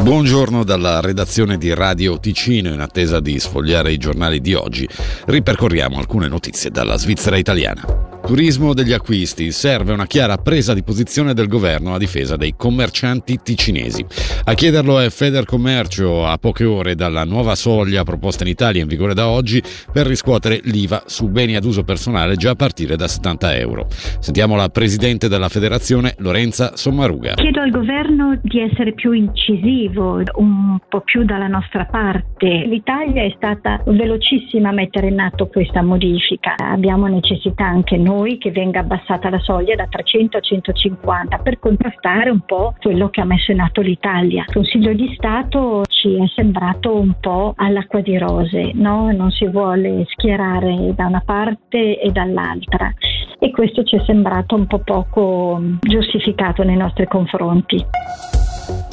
Buongiorno dalla redazione di Radio Ticino in attesa di sfogliare i giornali di oggi. Ripercorriamo alcune notizie dalla Svizzera italiana. Turismo degli acquisti. Serve una chiara presa di posizione del governo a difesa dei commercianti ticinesi. A chiederlo è Federcommercio a poche ore dalla nuova soglia proposta in Italia in vigore da oggi per riscuotere l'IVA su beni ad uso personale già a partire da 70 euro. Sentiamo la presidente della federazione Lorenza Sommaruga. Chiedo al governo di essere più incisivo, un po' più dalla nostra parte. L'Italia è stata velocissima a mettere in atto questa modifica. Abbiamo necessità anche noi che venga abbassata la soglia da 300 a 150 per contrastare un po' quello che ha messo in atto l'Italia. Il Consiglio di Stato ci è sembrato un po' all'acqua di rose, no? non si vuole schierare da una parte e dall'altra e questo ci è sembrato un po' poco giustificato nei nostri confronti.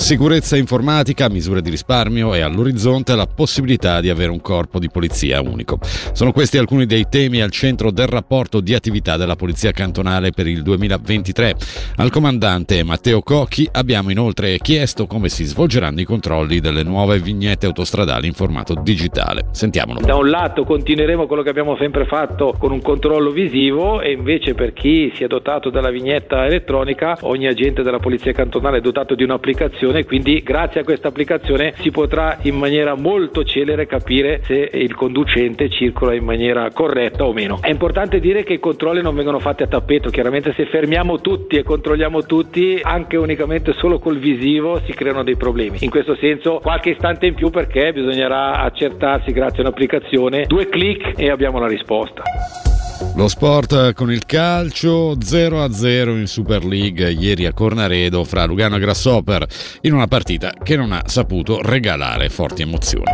Sicurezza informatica, misure di risparmio e all'orizzonte la possibilità di avere un corpo di polizia unico. Sono questi alcuni dei temi al centro del rapporto di attività della Polizia Cantonale per il 2023. Al comandante Matteo Cocchi abbiamo inoltre chiesto come si svolgeranno i controlli delle nuove vignette autostradali in formato digitale. Sentiamolo. Da un lato continueremo quello che abbiamo sempre fatto con un controllo visivo e invece per chi si è dotato della vignetta elettronica ogni agente della Polizia Cantonale è dotato di un'applicazione applicazione, quindi grazie a questa applicazione si potrà in maniera molto celere capire se il conducente circola in maniera corretta o meno. È importante dire che i controlli non vengono fatti a tappeto, chiaramente se fermiamo tutti e controlliamo tutti, anche unicamente solo col visivo si creano dei problemi. In questo senso qualche istante in più perché bisognerà accertarsi grazie a un'applicazione, due clic e abbiamo la risposta. Lo sport con il calcio 0-0 in Super League ieri a Cornaredo fra Lugano e Grasshopper in una partita che non ha saputo regalare forti emozioni.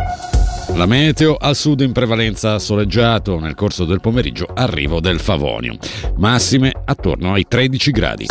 La meteo al sud in prevalenza soleggiato nel corso del pomeriggio arrivo del Favonio, massime attorno ai 13 gradi.